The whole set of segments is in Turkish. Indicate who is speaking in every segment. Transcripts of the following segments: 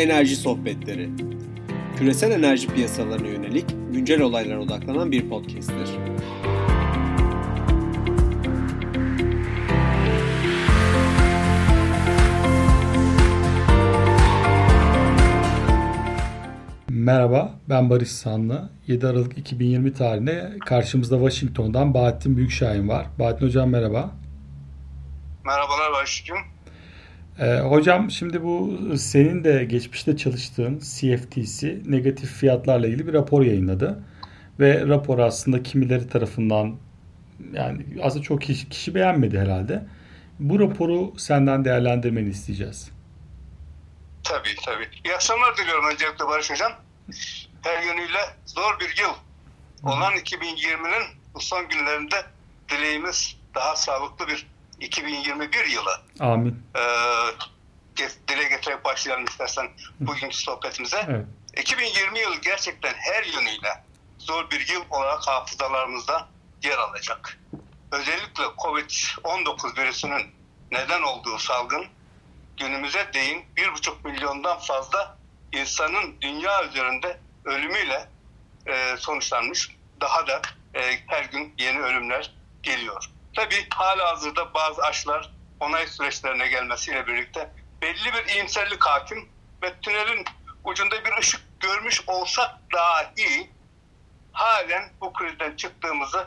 Speaker 1: Enerji Sohbetleri Küresel enerji piyasalarına yönelik güncel olaylara odaklanan bir podcast'tir.
Speaker 2: Merhaba, ben Barış Sanlı. 7 Aralık 2020 tarihinde karşımızda Washington'dan Bahattin Büyükşahin var. Bahattin Hocam merhaba.
Speaker 3: Merhabalar Başkanım.
Speaker 2: Ee, hocam şimdi bu senin de geçmişte çalıştığın CFTC negatif fiyatlarla ilgili bir rapor yayınladı. Ve rapor aslında kimileri tarafından yani aslında çok kişi, kişi beğenmedi herhalde. Bu raporu senden değerlendirmeni isteyeceğiz.
Speaker 3: Tabii tabii. İyi akşamlar diliyorum öncelikle Barış Hocam. Her yönüyle zor bir yıl olan 2020'nin bu son günlerinde dileğimiz daha sağlıklı bir 2021 yılı.
Speaker 2: Amin.
Speaker 3: Ee, dile getirerek başlayalım istersen bugünkü sohbetimize. Evet. 2020 yılı gerçekten her yönüyle zor bir yıl olarak hafızalarımızda yer alacak. Özellikle Covid-19 virüsünün neden olduğu salgın günümüze değin 1,5 milyondan fazla insanın dünya üzerinde ölümüyle e, sonuçlanmış. Daha da e, her gün yeni ölümler geliyor. Tabii hala hazırda bazı aşılar onay süreçlerine gelmesiyle birlikte belli bir iyimserlik hakim ve tünelin ucunda bir ışık görmüş olsak dahi halen bu krizden çıktığımızı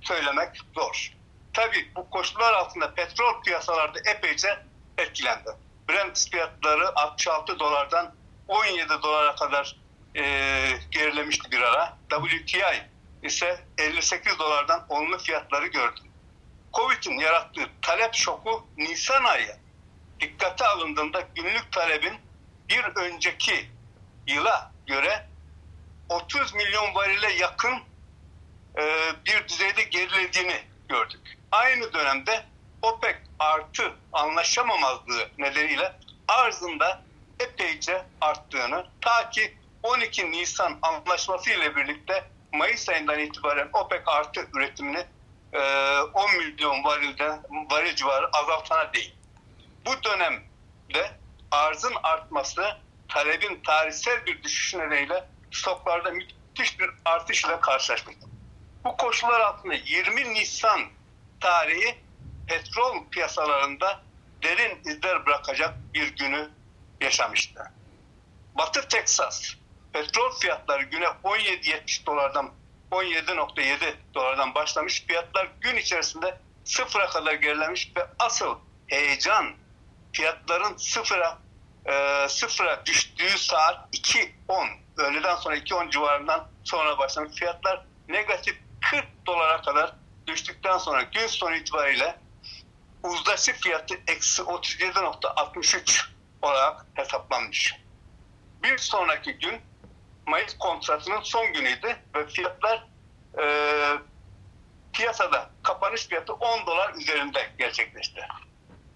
Speaker 3: söylemek zor. Tabii bu koşullar altında petrol piyasalarda epeyce etkilendi. Brent fiyatları 66 dolardan 17 dolara kadar e, gerilemişti bir ara. WTI ise 58 dolardan olumlu fiyatları gördü. Covid'in yarattığı talep şoku Nisan ayı dikkate alındığında günlük talebin bir önceki yıla göre 30 milyon varile yakın e, bir düzeyde gerilediğini gördük. Aynı dönemde OPEC artı anlaşamamazlığı nedeniyle arzında epeyce arttığını ta ki 12 Nisan anlaşması ile birlikte Mayıs ayından itibaren OPEC artı üretimini 10 e, milyon varilden varil civarı azaltana değil. Bu dönemde arzın artması talebin tarihsel bir düşüş nedeniyle stoklarda müthiş bir artış ile karşılaştık. Bu koşullar altında 20 Nisan tarihi petrol piyasalarında derin izler bırakacak bir günü yaşamıştı. Batı Teksas petrol fiyatları güne 17.70 dolardan 17.7 dolardan başlamış. Fiyatlar gün içerisinde sıfıra kadar gerilemiş ve asıl heyecan fiyatların sıfıra e, sıfıra düştüğü saat 2.10 öğleden sonra 2.10 civarından sonra başlamış. Fiyatlar negatif 40 dolara kadar düştükten sonra gün sonu itibariyle uzlaşı fiyatı eksi 37.63 olarak hesaplanmış. Bir sonraki gün Mayıs kontratının son günüydü ve fiyatlar e, piyasada kapanış fiyatı 10 dolar üzerinde gerçekleşti.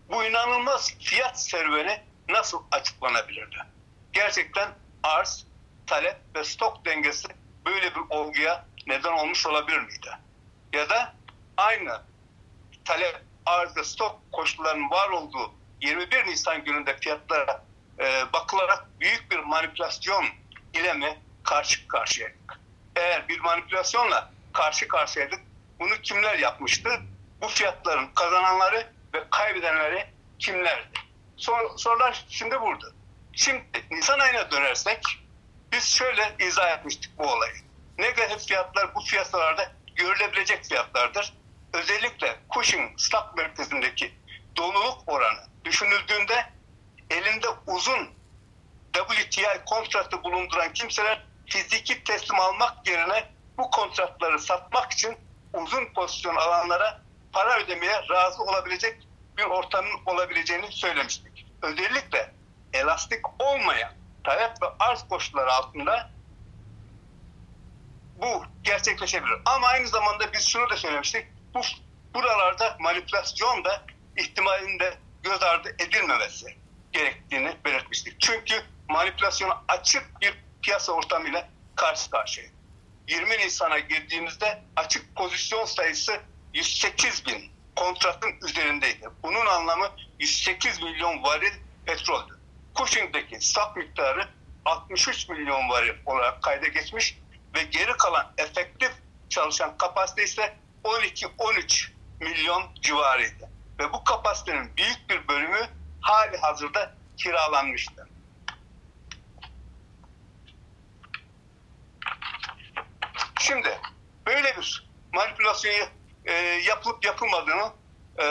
Speaker 3: Bu inanılmaz fiyat serüveni nasıl açıklanabilirdi? Gerçekten arz, talep ve stok dengesi böyle bir olguya neden olmuş olabilir miydi? Ya da aynı talep, arz ve stok koşullarının var olduğu 21 Nisan gününde fiyatlara e, bakılarak büyük bir manipülasyon ile mi karşı karşıyaydık? Eğer bir manipülasyonla karşı karşıyaydık, bunu kimler yapmıştı? Bu fiyatların kazananları ve kaybedenleri kimlerdi? Sor, sorular şimdi burada. Şimdi Nisan ayına dönersek biz şöyle izah etmiştik bu olayı. Negatif fiyatlar bu fiyatlarda görülebilecek fiyatlardır. Özellikle Cushing Stock Merkezi'ndeki doluluk oranı düşünüldüğünde elinde uzun WTI kontratı bulunduran kimseler fiziki teslim almak yerine bu kontratları satmak için uzun pozisyon alanlara para ödemeye razı olabilecek bir ortamın olabileceğini söylemiştik. Özellikle elastik olmayan talep ve arz koşulları altında bu gerçekleşebilir. Ama aynı zamanda biz şunu da söylemiştik. Bu buralarda manipülasyon da ihtimalinde göz ardı edilmemesi gerektiğini belirtmiştik. Çünkü manipülasyona açık bir piyasa ortamıyla karşı karşıya. 20 Nisan'a girdiğimizde açık pozisyon sayısı 108 bin kontratın üzerindeydi. Bunun anlamı 108 milyon varil petroldü. Cushing'deki stok miktarı 63 milyon varil olarak kayda geçmiş ve geri kalan efektif çalışan kapasite ise 12-13 milyon civarıydı. Ve bu kapasitenin büyük bir bölümü hali hazırda kiralanmıştı. Şimdi böyle bir manipülasyonu e, yapılıp yapılmadığını e,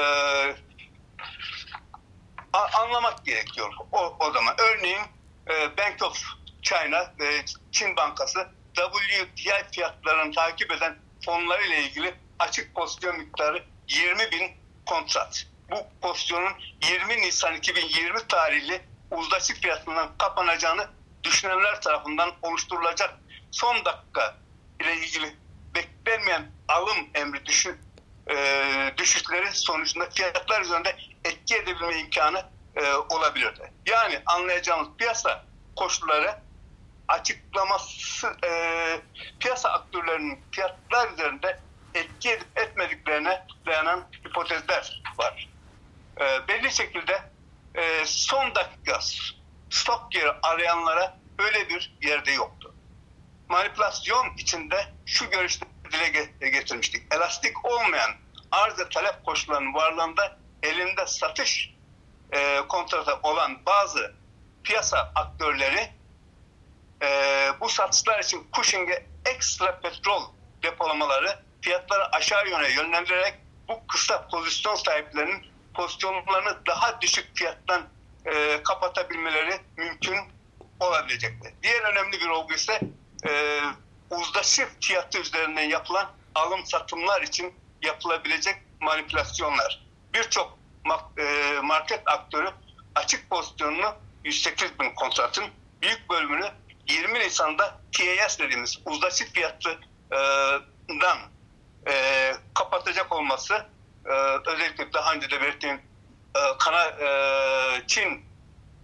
Speaker 3: anlamak gerekiyor o, o zaman. Örneğin e, Bank of China, e, Çin Bankası WTI fiyatlarını takip eden fonları ile ilgili açık pozisyon miktarı 20 bin kontrat. Bu pozisyonun 20 Nisan 2020 tarihli uzlaşı fiyatından kapanacağını düşünenler tarafından oluşturulacak son dakika ile ilgili beklenmeyen alım emri düşün, e, düşüşleri sonucunda fiyatlar üzerinde etki edebilme imkanı e, olabilirdi. Yani anlayacağımız piyasa koşulları açıklaması e, piyasa aktörlerinin fiyatlar üzerinde etki edip etmediklerine dayanan hipotezler var. E, belli şekilde e, son dakika stok yeri arayanlara öyle bir yerde yoktu. Manipülasyon içinde şu görüşte dile getirmiştik. Elastik olmayan arz ve talep koşullarının varlığında elinde satış e, kontratı olan bazı piyasa aktörleri e, bu satışlar için Cushing'e ekstra petrol depolamaları fiyatları aşağı yöne yönlendirerek bu kısa pozisyon sahiplerinin pozisyonlarını daha düşük fiyattan e, kapatabilmeleri mümkün olabilecektir. Diğer önemli bir olgu ise e, uzlaşı fiyatı üzerinden yapılan alım satımlar için yapılabilecek manipülasyonlar. Birçok e, market aktörü açık pozisyonunu 108 bin kontratın büyük bölümünü 20 Nisan'da TAS dediğimiz uzlaşı fiyatından e, kapatacak olması e, özellikle daha önce de belirttiğim e, Kana, e, Çin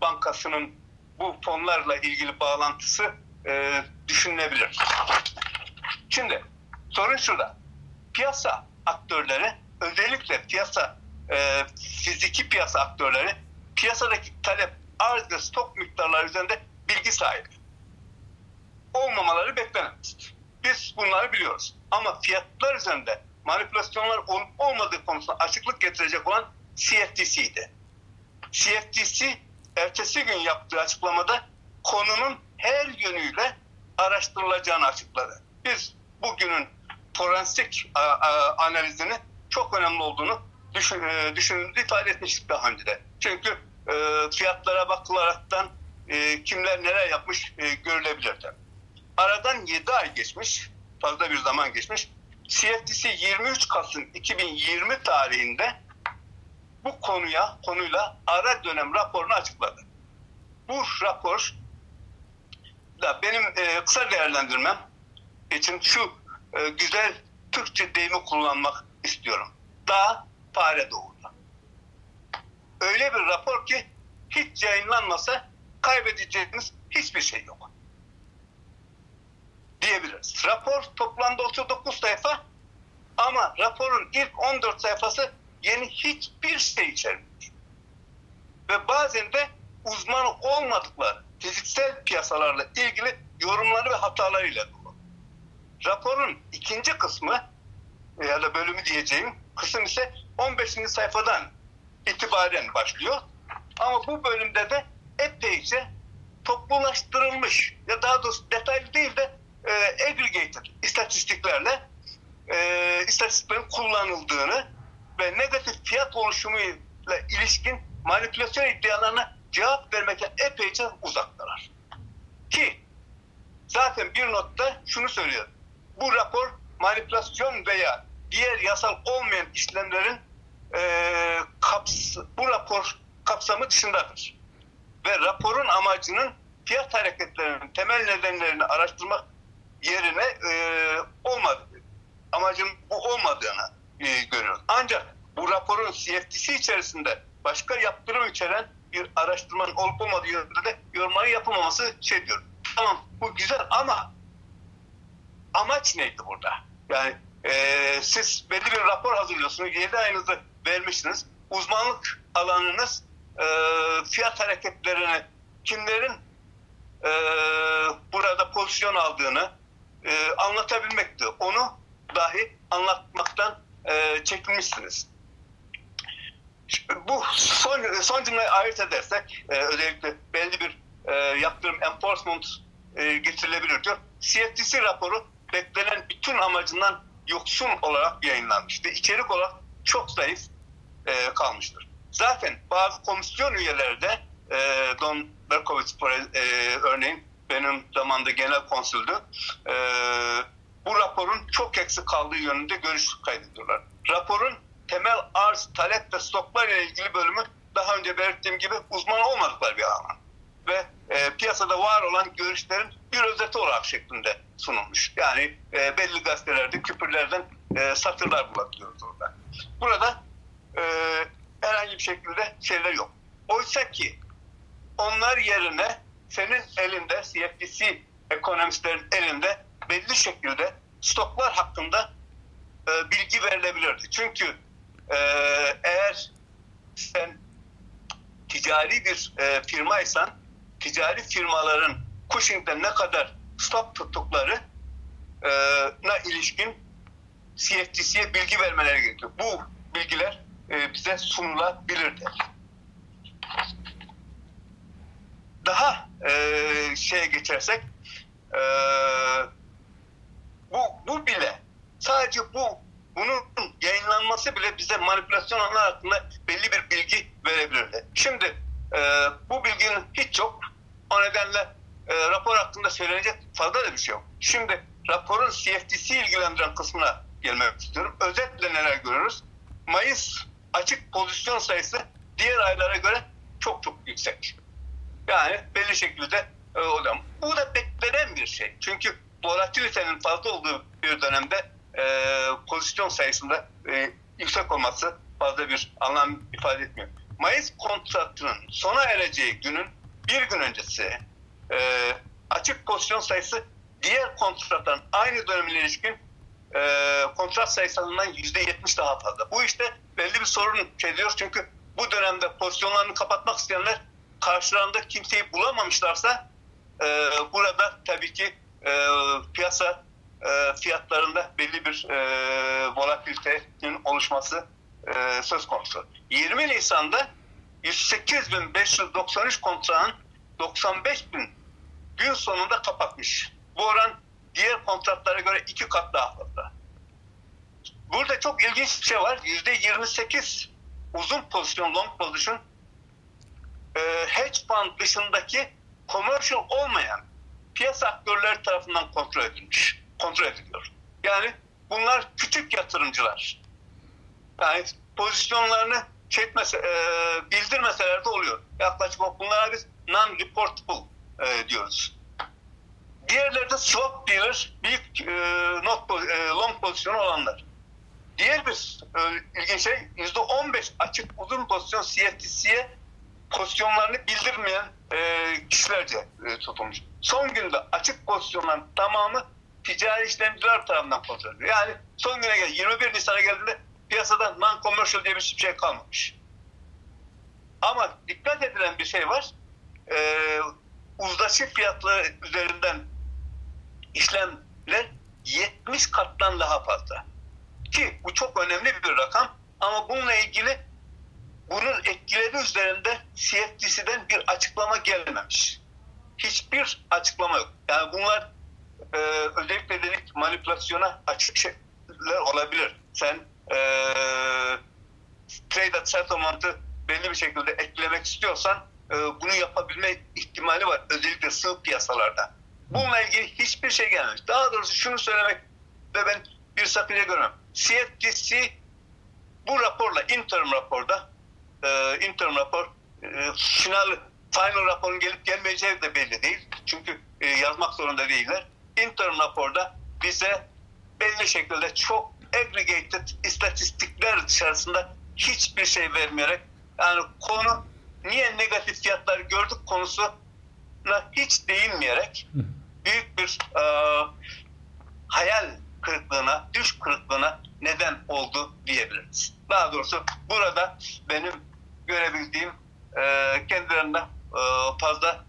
Speaker 3: Bankası'nın bu fonlarla ilgili bağlantısı e, düşünülebilir. Şimdi sorun şurada. Piyasa aktörleri özellikle piyasa e, fiziki piyasa aktörleri piyasadaki talep, arz ve stok miktarları üzerinde bilgi sahibi. Olmamaları beklenemez. Biz bunları biliyoruz. Ama fiyatlar üzerinde manipülasyonlar olup olmadığı konusunda açıklık getirecek olan CFTC'ydi. CFTC ertesi gün yaptığı açıklamada konunun her yönüyle araştırılacağını açıkladı. Biz bugünün forensik analizini çok önemli olduğunu düşün, e, düşünüldüğünü ifade etmiştik daha önce de. Çünkü e, fiyatlara bakılaraktan e, kimler neler yapmış e, görülebilirdi. Aradan 7 ay geçmiş, fazla bir zaman geçmiş. CFTC 23 Kasım 2020 tarihinde bu konuya konuyla ara dönem raporunu açıkladı. Bu rapor da benim e, kısa değerlendirmem için şu e, güzel Türkçe deyimi kullanmak istiyorum. Daha fare doğurdu. Öyle bir rapor ki hiç yayınlanmasa kaybedeceğimiz hiçbir şey yok. Diyebiliriz. Rapor toplamda 39 sayfa ama raporun ilk 14 sayfası yeni hiçbir şey içermiyor. Ve bazen de uzmanı olmadıkları fiziksel piyasalarla ilgili yorumları ve hatalarıyla dolu. Raporun ikinci kısmı ya da bölümü diyeceğim kısım ise 15. sayfadan itibaren başlıyor. Ama bu bölümde de epeyce toplulaştırılmış ya daha doğrusu detaylı değil de e, aggregated istatistiklerle e, istatistiklerin kullanıldığını ve negatif fiyat oluşumuyla ilişkin manipülasyon iddialarına cevap vermekten epeyce uzaktalar. Ki zaten bir notta şunu söylüyor. Bu rapor manipülasyon veya diğer yasal olmayan işlemlerin e, kaps bu rapor kapsamı dışındadır. Ve raporun amacının fiyat hareketlerinin temel nedenlerini araştırmak yerine e, olmadı. Amacın bu olmadığını e, görüyoruz. Ancak bu raporun CFTC içerisinde başka yaptırım içeren araştırmanın olup olmadığı yönünde de yorumları yapılmaması şey diyor. Tamam bu güzel ama amaç neydi burada? Yani e, siz belli bir rapor hazırlıyorsunuz. 7 ayınızı vermişsiniz. Uzmanlık alanınız e, fiyat hareketlerini kimlerin e, burada pozisyon aldığını e, anlatabilmekti. Onu dahi anlatmaktan e, çekinmişsiniz. Bu son, son cümleyi ayırt edersek e, özellikle belli bir e, yaptırım enforcement e, getirilebilir diyor. CFTC raporu beklenen bütün amacından yoksun olarak yayınlanmış ve içerik olarak çok zayıf e, kalmıştır. Zaten bazı komisyon üyeleri de e, Don Berkowitz e, örneğin benim zamanda genel konsüldü. E, bu raporun çok eksik kaldığı yönünde görüş kaydediyorlar. Raporun temel arz, talep ve stoklar ile ilgili bölümü daha önce belirttiğim gibi uzman olmadıkları bir alan. Ve e, piyasada var olan görüşlerin bir özeti olarak şeklinde sunulmuş. Yani e, belli gazetelerde küpürlerden e, satırlar bulabiliyoruz orada. Burada e, herhangi bir şekilde şeyler yok. Oysa ki onlar yerine senin elinde CFTC ekonomistlerin elinde belli şekilde stoklar hakkında e, bilgi verilebilirdi. Çünkü e, eğer sen ticari bir e, firmaysan ticari firmaların Cushing'de ne kadar stok tuttukları e, na ilişkin CFTC'ye bilgi vermeleri gerekiyor. Bu bilgiler e, bize sunulabilirdi. Daha e, şeye geçersek e, bu, bu bile sadece bu bunun yayınlanması bile bize manipülasyon alanlar hakkında belli bir bilgi verebilirdi. Şimdi e, bu bilginin hiç yok. O nedenle e, rapor hakkında söylenecek fazla da bir şey yok. Şimdi raporun CFTC ilgilendiren kısmına gelmek istiyorum. Özetle neler görüyoruz? Mayıs açık pozisyon sayısı diğer aylara göre çok çok yüksek. Yani belli şekilde e, o da. Bu da beklenen bir şey. Çünkü volatilitenin fazla olduğu bir dönemde e, pozisyon sayısında e, yüksek olması fazla bir anlam ifade etmiyor. Mayıs kontratının sona ereceği günün bir gün öncesi e, açık pozisyon sayısı diğer kontratların aynı dönemine ilişkin e, kontrat sayısından yüzde yetmiş daha fazla. Bu işte belli bir sorun şey diyor çünkü bu dönemde pozisyonlarını kapatmak isteyenler karşılarında kimseyi bulamamışlarsa e, burada tabii ki e, piyasa e, fiyatlarında belli bir e, volatilitenin oluşması e, söz konusu. 20 Nisan'da 108.593 kontrağın 95.000 gün sonunda kapatmış. Bu oran diğer kontratlara göre iki kat daha fazla. Burada çok ilginç bir şey var. %28 uzun pozisyon, long pozisyon e, hedge fund dışındaki commercial olmayan piyasa aktörleri tarafından kontrol edilmiş. Kontrol ediliyor. Yani bunlar küçük yatırımcılar. Yani pozisyonlarını çekmese, e, bildirmeseler de oluyor. Yaklaşık bunlara biz non-reportable e, diyoruz. Diğerleri de swap dealer, büyük e, not, e, long pozisyonu olanlar. Diğer bir e, ilginç şey %15 açık uzun pozisyon CFTC'ye pozisyonlarını bildirmeyen e, kişilerce e, tutulmuş. Son günde açık pozisyonların tamamı ticari işlemciler tarafından kontrol ediliyor. Yani son güne geldi. 21 Nisan'a geldiğinde piyasada non-commercial diye bir şey kalmamış. Ama dikkat edilen bir şey var. E, uzlaşı fiyatları üzerinden işlemler 70 kattan daha fazla. Ki bu çok önemli bir rakam ama bununla ilgili bunun etkileri üzerinde CFTC'den bir açıklama gelmemiş. Hiçbir açıklama yok. Yani bunlar e, özellikle dedik manipülasyona açık şeyler olabilir. Sen e, trade at settlement'ı belli bir şekilde etkilemek istiyorsan e, bunu yapabilme ihtimali var. Özellikle sığ piyasalarda. Bununla ilgili hiçbir şey gelmemiş. Daha doğrusu şunu söylemek ve ben bir sakınca görmem. CFTC bu raporla, interim raporda e, interim rapor e, final final raporun gelip gelmeyeceği de belli değil. Çünkü e, yazmak zorunda değiller. Interim raporda bize belli şekilde çok aggregated istatistikler dışarısında hiçbir şey vermeyerek yani konu niye negatif fiyatlar gördük konusuna hiç değinmeyerek büyük bir e, hayal kırıklığına, düş kırıklığına neden oldu diyebiliriz. Daha doğrusu burada benim görebildiğim e, kendilerine e, fazla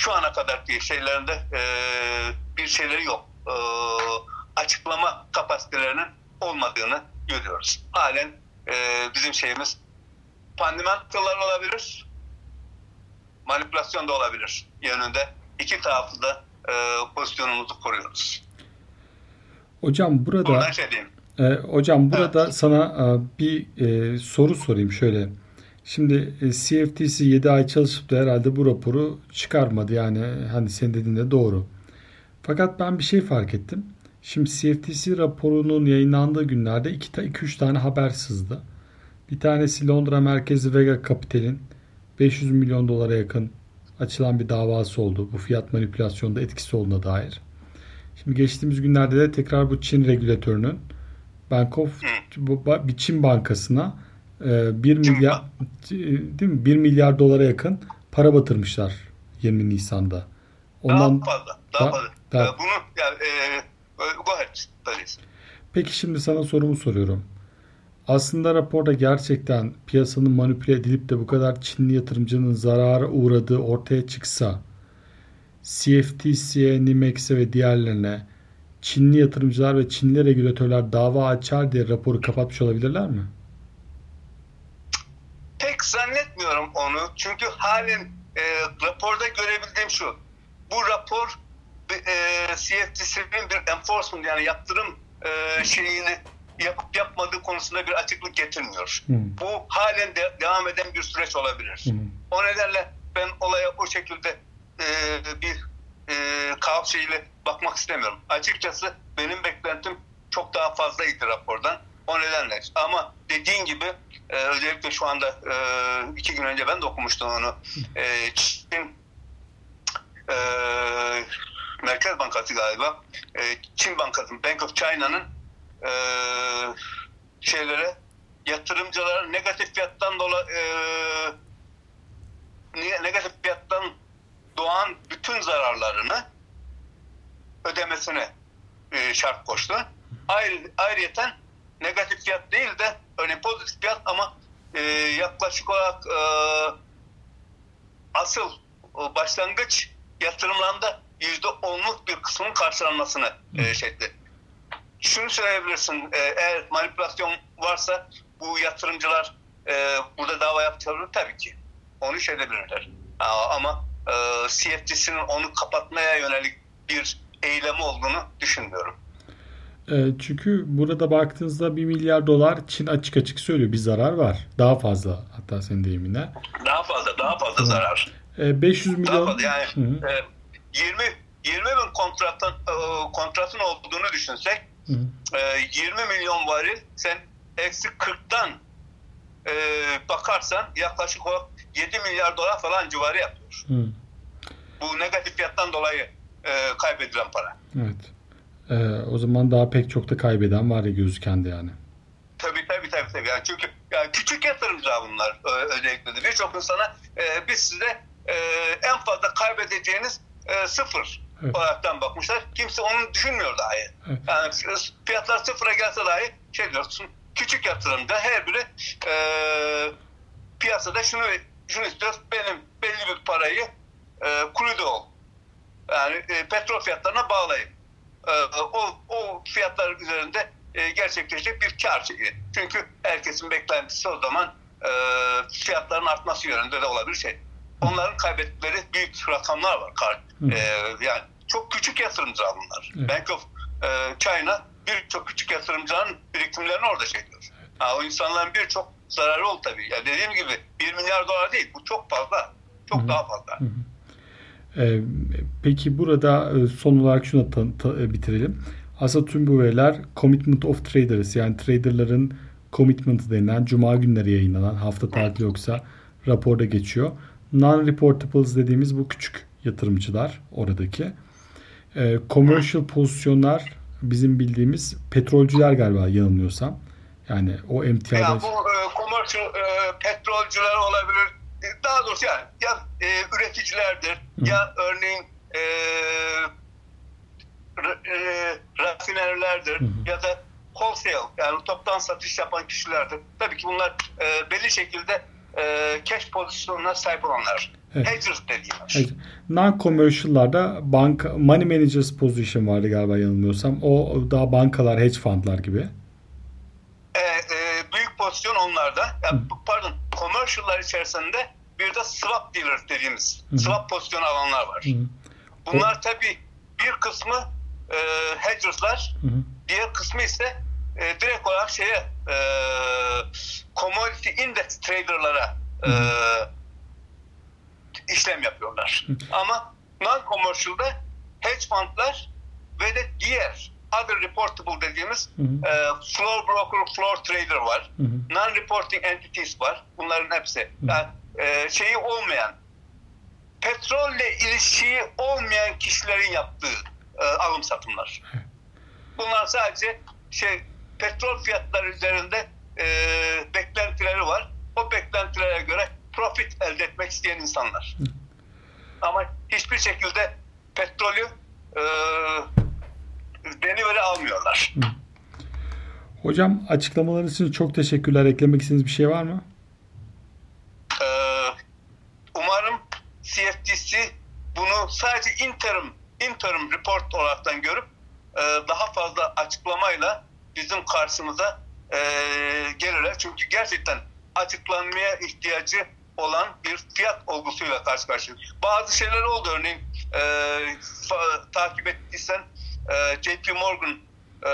Speaker 3: şu ana kadarki şeylerinde e, bir şeyleri yok. E, açıklama kapasitelerinin olmadığını görüyoruz. Halen e, bizim şeyimiz fundamentallar olabilir, manipülasyon da olabilir yönünde. iki taraflı da e, pozisyonumuzu koruyoruz.
Speaker 2: Hocam burada
Speaker 3: Buradan şey diyeyim.
Speaker 2: e, hocam burada evet. sana e, bir e, soru sorayım şöyle. Şimdi e, CFTC 7 ay çalışıp da herhalde bu raporu çıkarmadı. Yani hani sen dediğin de doğru. Fakat ben bir şey fark ettim. Şimdi CFTC raporunun yayınlandığı günlerde 2-3 tane haber sızdı. Bir tanesi Londra merkezi Vega Capital'in 500 milyon dolara yakın açılan bir davası oldu. Bu fiyat manipülasyonda etkisi olduğuna dair. Şimdi geçtiğimiz günlerde de tekrar bu Çin regülatörünün Bank of bir Çin bankasına 1 milyar değil mi? 1 milyar dolara yakın para batırmışlar 20 Nisan'da.
Speaker 3: Ondan daha fazla. Daha, daha fazla. Daha... Bunu yani e.
Speaker 2: Peki şimdi sana sorumu soruyorum. Aslında raporda gerçekten piyasanın manipüle edilip de bu kadar Çinli yatırımcının zarara uğradığı ortaya çıksa CFTC'ye, Nimex'e ve diğerlerine Çinli yatırımcılar ve Çinli regülatörler dava açar diye raporu kapatmış olabilirler mi?
Speaker 3: Pek zannetmiyorum onu. Çünkü halen e, raporda görebildiğim şu. Bu rapor e, CFTC'nin bir enforcement yani yaptırım e, şeyini yapıp yapmadığı konusunda bir açıklık getirmiyor. Hı. Bu halen de, devam eden bir süreç olabilir. Hı. O nedenle ben olaya o şekilde e, bir e, kaos şeyiyle bakmak istemiyorum. Açıkçası benim beklentim çok daha fazlaydı rapordan. O nedenle. Ama dediğin gibi e, özellikle şu anda e, iki gün önce ben de okumuştum onu. E, Çin e, Merkez Bankası galiba e, Çin Bankası Bank of China'nın e, şeylere yatırımcılara negatif fiyattan dolayı e, negatif fiyattan doğan bütün zararlarını ödemesine e, şart koştu. Ayrı, ayrıyeten negatif fiyat değil de örneğin pozitif fiyat ama e, yaklaşık olarak e, asıl o başlangıç yatırımlarında yüzde onluk bir kısmın karşılanmasını e, şekli şunu söyleyebilirsin. E, eğer manipülasyon varsa bu yatırımcılar e, burada dava yapacaklar tabii ki. Onu şey edebilirler. Ama e, CFTC'nin onu kapatmaya yönelik bir eylemi olduğunu düşünmüyorum.
Speaker 2: E, çünkü burada baktığınızda 1 milyar dolar Çin açık açık söylüyor bir zarar var. Daha fazla hatta senin deyimine.
Speaker 3: Daha fazla, daha fazla evet. zarar.
Speaker 2: 500 milyon. Daha
Speaker 3: fazla yani e, 20 20 bin kontratın e, kontratın olduğunu düşünsek Hı. E, 20 milyon varil sen eksi 40'tan e, bakarsan yaklaşık o 7 milyar dolar falan civarı yapıyor. Hı. Bu negatif fiyattan dolayı e, kaybedilen para.
Speaker 2: Evet. Ee, o zaman daha pek çok da kaybeden var ya gözüken de yani.
Speaker 3: Tabii tabii tabii. tabii. Yani çünkü yani küçük yatırımcılar bunlar özellikle de. Birçok insana e, biz size e, en fazla kaybedeceğiniz e, sıfır evet. olaraktan bakmışlar. Kimse onu düşünmüyor dahi. Evet. Yani fiyatlar sıfıra gelse dahi şey diyorsun küçük yatırımda her biri e, piyasada şunu şunu istiyor benim belli bir parayı e, kuride ol. Yani e, petrol fiyatlarına bağlayın. E, o, o fiyatlar üzerinde e, gerçekleşecek bir kar şeyi. Çünkü herkesin beklentisi o zaman e, fiyatların artması yönünde de olabilir şey. Onların kaybettikleri büyük rakamlar var. E, yani çok küçük yatırımcılar bunlar. Evet. Bank of China birçok küçük yatırımcıların birikimlerini orada çekiyor. Ha, o insanların birçok zararı oldu tabii. Yani dediğim gibi 1 milyar dolar değil. Bu çok fazla. Çok Hı-hı. daha fazla.
Speaker 2: Ee, peki burada e, son olarak şunu ta, ta, e, bitirelim. Aslında tüm bu veriler Commitment of Traders yani traderların commitment denilen cuma günleri yayınlanan hafta tatil yoksa raporda geçiyor. Non-reportables dediğimiz bu küçük yatırımcılar oradaki. E, commercial pozisyonlar bizim bildiğimiz petrolcüler galiba yanılmıyorsam. Yani o emtiada...
Speaker 3: Ya bu e, commercial e, petrolcüler olabilir. E, daha doğrusu yani ya e, üreticilerdir Hı. ya örneğin e, e, rafinerlerdir Hı. ya da wholesale yani toptan satış yapan kişilerdir. Tabii ki bunlar e, belli şekilde e, cash pozisyonuna sahip olanlar. Evet. Hedgers dediğimiz.
Speaker 2: Non-commercial'larda banka, money managers position vardı galiba yanılmıyorsam. O daha bankalar, hedge fundlar gibi.
Speaker 3: E, e, büyük pozisyon onlarda. Ya, pardon, commercial'lar içerisinde bir de swap dealer dediğimiz Hı. swap pozisyon alanlar var. Hı. Bunlar tabii bir kısmı e, hedgers'lar, diğer kısmı ise e, direkt olarak şeye e, commodity index trader'lara e, işlem yapıyorlar. Hı. Ama non-commercial'da hedge fundlar ve de diğer other reportable dediğimiz hı hı. E, floor broker, floor trader var. Non-reporting entities var. Bunların hepsi. Hı hı. Yani e, şeyi olmayan petrolle ilişiği olmayan kişilerin yaptığı e, alım satımlar. Bunlar sadece şey petrol fiyatları üzerinde e, beklentileri var. O beklentilere göre profit elde etmek isteyen insanlar. Ama hiçbir şekilde petrolü e, deniveri almıyorlar.
Speaker 2: Hocam açıklamalarınız için çok teşekkürler. Eklemek istediğiniz bir şey var mı?
Speaker 3: Ee, umarım CFTC bunu sadece interim interim report olaraktan görüp e, daha fazla açıklamayla bizim karşımıza e, gelirler. Çünkü gerçekten açıklanmaya ihtiyacı olan bir fiyat olgusuyla karşı karşıyayız. Bazı şeyler oldu örneğin e, takip ettiysen e, JP Morgan e,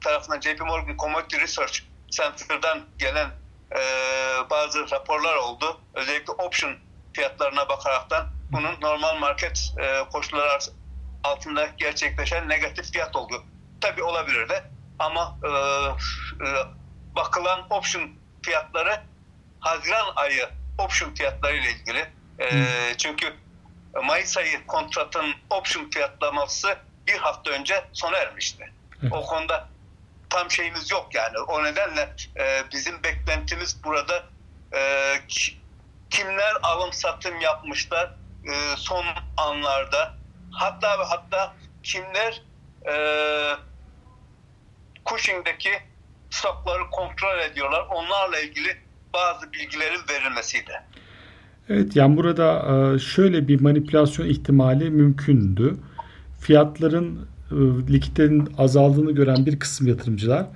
Speaker 3: tarafından JP Morgan Commodity Research Center'dan gelen e, bazı raporlar oldu. Özellikle option fiyatlarına bakaraktan bunun normal market e, koşulları altında gerçekleşen negatif fiyat oldu. Tabi olabilir de ama e, e, bakılan option fiyatları Haziran ayı option fiyatları ile ilgili. E, çünkü Mayıs ayı kontratın option fiyatlaması bir hafta önce sona ermişti. O konuda tam şeyimiz yok yani. O nedenle e, bizim beklentimiz burada e, kimler alım satım yapmışlar e, son anlarda hatta ve hatta kimler e, Cushing'deki stokları kontrol ediyorlar. Onlarla ilgili bazı bilgilerin verilmesiydi.
Speaker 2: Evet yani burada e, şöyle bir manipülasyon ihtimali mümkündü. Fiyatların e, likitlerin azaldığını gören bir kısım yatırımcılar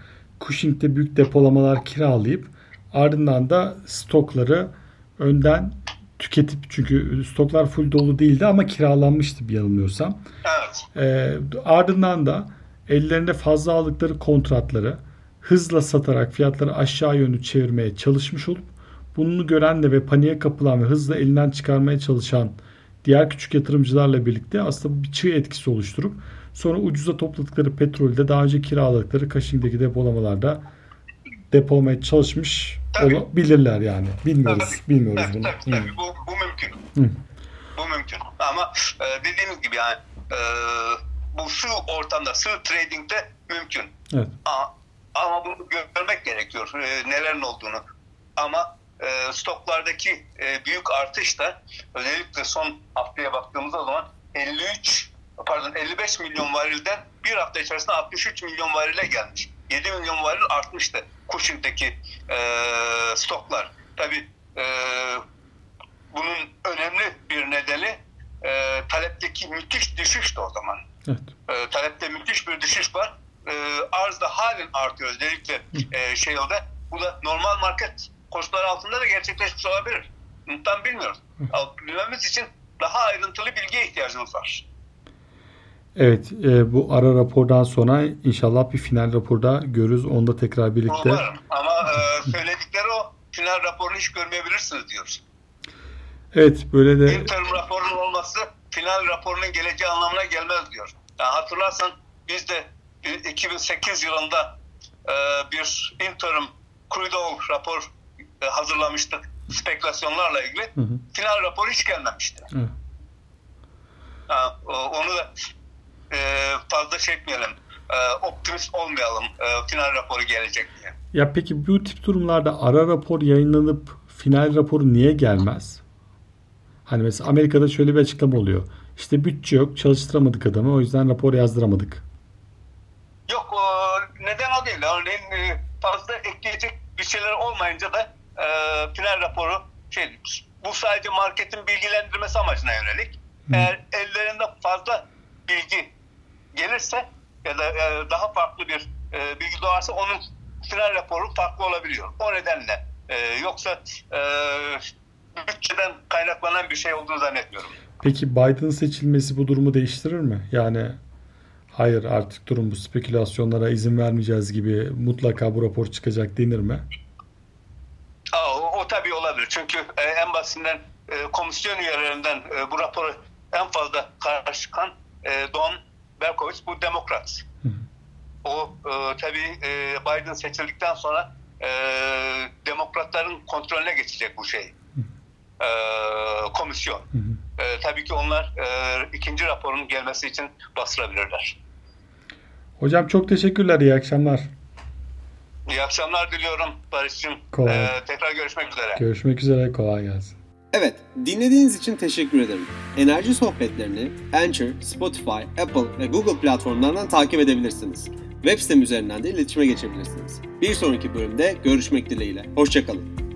Speaker 2: Cushing'de büyük depolamalar kiralayıp ardından da stokları önden tüketip çünkü stoklar full dolu değildi ama kiralanmıştı bir yanılmıyorsam.
Speaker 3: Evet.
Speaker 2: E, ardından da ellerinde fazla aldıkları kontratları hızla satarak fiyatları aşağı yönlü çevirmeye çalışmış olup bunu gören de ve paniğe kapılan ve hızla elinden çıkarmaya çalışan diğer küçük yatırımcılarla birlikte aslında bir çığ etkisi oluşturup sonra ucuza topladıkları petrolü de daha önce kiraladıkları Kaşing'deki depolamalarda depolamaya çalışmış tabii. olabilirler yani. Bilmiyoruz.
Speaker 3: Tabii.
Speaker 2: Bilmiyoruz
Speaker 3: tabii, bunu. Tabii, tabii. Bu, bu mümkün. Hı. Bu mümkün. Ama e, dediğimiz gibi yani e, bu şu ortamda, şu trading'de mümkün.
Speaker 2: Evet.
Speaker 3: Ama, ama bunu görmek gerekiyor. E, nelerin olduğunu. Ama e, stoklardaki e, büyük artış da özellikle son haftaya baktığımızda zaman 53 pardon 55 milyon varilden bir hafta içerisinde 63 milyon varile gelmiş. 7 milyon varil artmıştı Cushing'deki e, stoklar. Tabi e, bunun önemli bir nedeni e, talepteki müthiş düşüştü o zaman.
Speaker 2: Evet.
Speaker 3: E, talepte müthiş bir düşüş var. E, arz da halen artıyor özellikle e, şeyde. Bu da normal market koşulları altında da gerçekleşmiş olabilir. Tam bilmiyoruz. Bilmemiz için daha ayrıntılı bilgiye ihtiyacımız var.
Speaker 2: Evet e, bu ara rapordan sonra inşallah bir final raporda görürüz. Onu da tekrar birlikte.
Speaker 3: Umarım ama e, söyledikleri o final raporunu hiç görmeyebilirsiniz diyoruz.
Speaker 2: Evet böyle de.
Speaker 3: Interim raporunun olması final raporunun geleceği anlamına gelmez diyor. Yani hatırlarsan biz de 2008 yılında e, bir interim crude oil rapor e, hazırlamıştık spekülasyonlarla ilgili. Hı hı. Final raporu hiç gelmemişti. Hı. Ha, onu da e, fazla şey etmeyelim. E, optimist olmayalım. E, final raporu gelecek diye.
Speaker 2: Ya peki bu tip durumlarda ara rapor yayınlanıp final raporu niye gelmez? Hani mesela Amerika'da şöyle bir açıklama oluyor. İşte bütçe yok, çalıştıramadık adamı, o yüzden rapor yazdıramadık.
Speaker 3: Yok, neden o değil. Örneğin fazla ekleyecek bir şeyler olmayınca da e, final raporu şey bu sadece marketin bilgilendirmesi amacına yönelik. Eğer ellerinde fazla bilgi gelirse ya da e, daha farklı bir e, bilgi doğarsa onun final raporu farklı olabiliyor. O nedenle e, yoksa e, bütçeden kaynaklanan bir şey olduğunu zannetmiyorum.
Speaker 2: Peki Biden seçilmesi bu durumu değiştirir mi? Yani hayır artık durum bu spekülasyonlara izin vermeyeceğiz gibi mutlaka bu rapor çıkacak denir mi?
Speaker 3: Aa, o, o tabii olabilir. Çünkü e, en basitinden e, komisyon üyelerinden e, bu raporu en fazla karşı çıkan e, Don Berkovitz bu demokrat.
Speaker 2: Hı hı.
Speaker 3: O e, tabii e, Biden seçildikten sonra e, demokratların kontrolüne geçecek bu şey. E, komisyon. E, tabii ki onlar e, ikinci raporun gelmesi için bastırabilirler.
Speaker 2: Hocam çok teşekkürler. İyi akşamlar.
Speaker 3: İyi akşamlar diliyorum Barış'cığım.
Speaker 2: Kolay.
Speaker 3: E, tekrar görüşmek üzere.
Speaker 2: Görüşmek üzere. Kolay gelsin.
Speaker 1: Evet, dinlediğiniz için teşekkür ederim. Enerji sohbetlerini Anchor, Spotify, Apple ve Google platformlarından takip edebilirsiniz. Web sitem üzerinden de iletişime geçebilirsiniz. Bir sonraki bölümde görüşmek dileğiyle. Hoşçakalın.